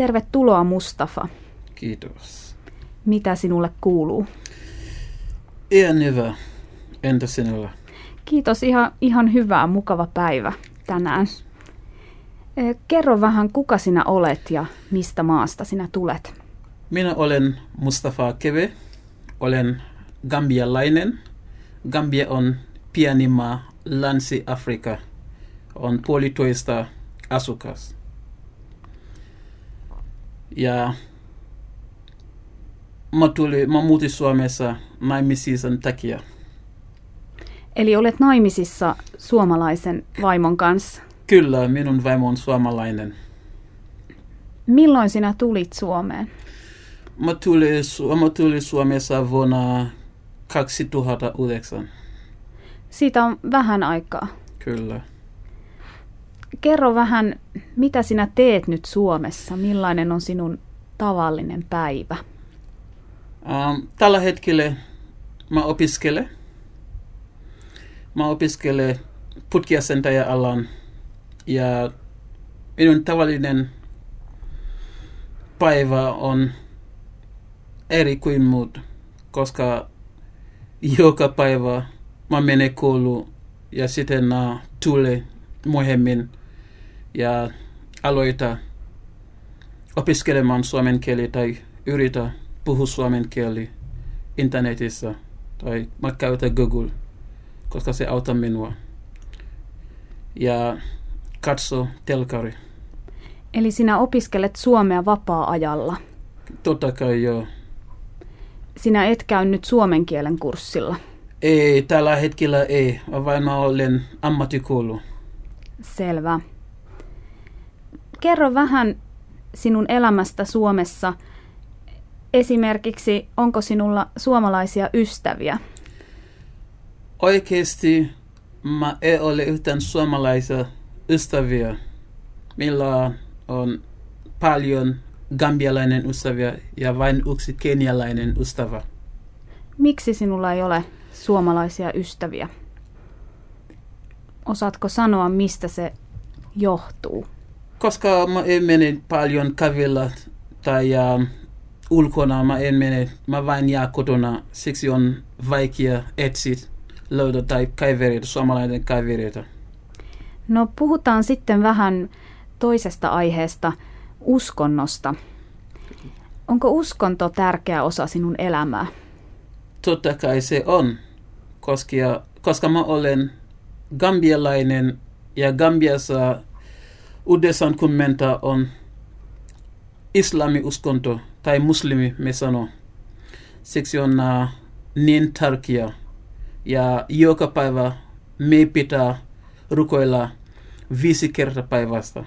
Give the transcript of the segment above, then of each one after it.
Tervetuloa Mustafa. Kiitos. Mitä sinulle kuuluu? Ihan hyvä. Entä sinulla? Kiitos, ihan, ihan hyvää, mukava päivä tänään. Kerro vähän, kuka sinä olet ja mistä maasta sinä tulet? Minä olen Mustafa Keve. Olen gambialainen. Gambia on pieni maa Länsi-Afrika. On puolitoista asukas. Ja mä, tuli, mä muutin Suomessa naimisiin takia. Eli olet naimisissa suomalaisen vaimon kanssa. Kyllä, minun vaimo on suomalainen. Milloin sinä tulit Suomeen? Mä tulin, Su- mä tulin Suomessa vuonna 2009. Siitä on vähän aikaa. Kyllä. Kerro vähän, mitä sinä teet nyt Suomessa? Millainen on sinun tavallinen päivä? Um, tällä hetkellä mä opiskelen. Mä opiskelen putkiasentaja-alan ja minun tavallinen päivä on eri kuin muut, koska joka päivä mä menen kouluun ja sitten tulee myöhemmin ja aloita opiskelemaan suomen kieli tai yritä puhua suomen kieli internetissä tai mä käytän Google, koska se auttaa minua. Ja katso telkari. Eli sinä opiskelet suomea vapaa-ajalla. Totta kai joo. Sinä et käy nyt suomen kielen kurssilla. Ei, tällä hetkellä ei, vaan mä olen ammattikoulu. Selvä. Kerro vähän sinun elämästä Suomessa. Esimerkiksi, onko sinulla suomalaisia ystäviä? Oikeasti mä en ole yhtään suomalaisia ystäviä. Meillä on paljon gambialainen ystäviä ja vain yksi kenialainen ystävä. Miksi sinulla ei ole suomalaisia ystäviä? Osaatko sanoa, mistä se johtuu? Koska mä en mene paljon kävellä tai uh, ulkona, mä en mene, mä vain jää kotona, siksi on vaikea etsiä löydä tai kavereita, suomalainen kavereita. No puhutaan sitten vähän toisesta aiheesta, uskonnosta. Onko uskonto tärkeä osa sinun elämää? Totta kai se on, koska, koska mä olen gambialainen ja Gambiassa 90 on islami-uskonto tai muslimi me sano. Siksi on uh, niin tärkeä. Ja joka päivä me pitää rukoilla viisi kertaa päivästä.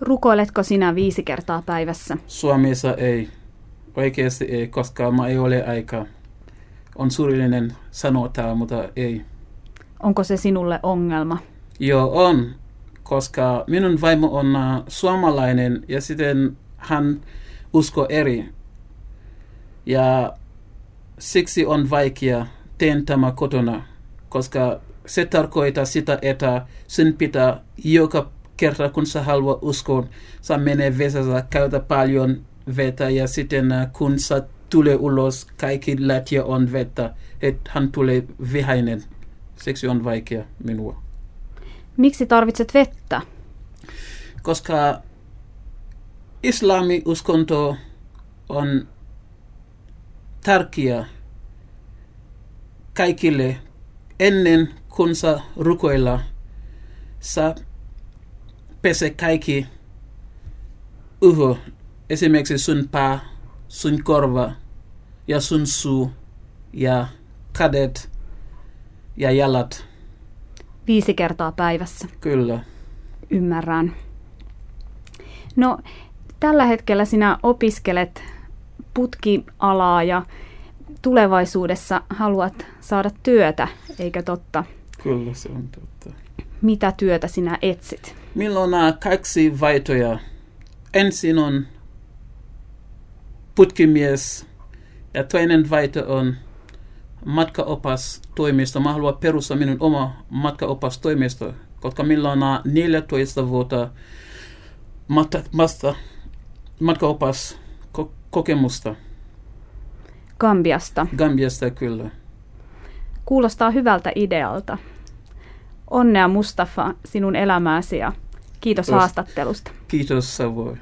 Rukoiletko sinä viisi kertaa päivässä? Suomessa ei. Oikeasti ei, koska mä ei ole aikaa. On surullinen sanoa tämä, mutta ei. Onko se sinulle ongelma? Joo, on. Koska minun vaimo on uh, suomalainen ja sitten hän usko eri. Ja siksi on vaikea teen tämä kotona, koska se tarkoittaa sitä, että sen pitää joka kerta, kun sä haluat uskoa, sä menee vesässä, käytä paljon vettä ja sitten uh, kun sä tulee ulos, kaikki lätiä on vettä, että hän tulee vihainen. Siksi on vaikea minua. Miksi tarvitset vettä? Koska islami-uskonto on tärkeä kaikille ennen kuin sä rukoilla, sä pese kaikki uho, esimerkiksi sun pää, sun korva ja sun suu ja kädet ja jalat. Viisi kertaa päivässä. Kyllä. Ymmärrän. No, tällä hetkellä sinä opiskelet putkialaa ja tulevaisuudessa haluat saada työtä, eikö totta? Kyllä se on totta. Mitä työtä sinä etsit? Milloin on kaksi vaihtoja. Ensin on putkimies ja toinen vaihto on matkaopastoimisto. Mä haluan perustaa minun oma matkaopastoimisto, koska meillä on 14 vuotta matka, matkaopas ko- kokemusta Gambiasta. Gambiasta kyllä. Kuulostaa hyvältä idealta. Onnea Mustafa sinun elämääsi ja kiitos Kiitos. haastattelusta. Kiitos Savoy.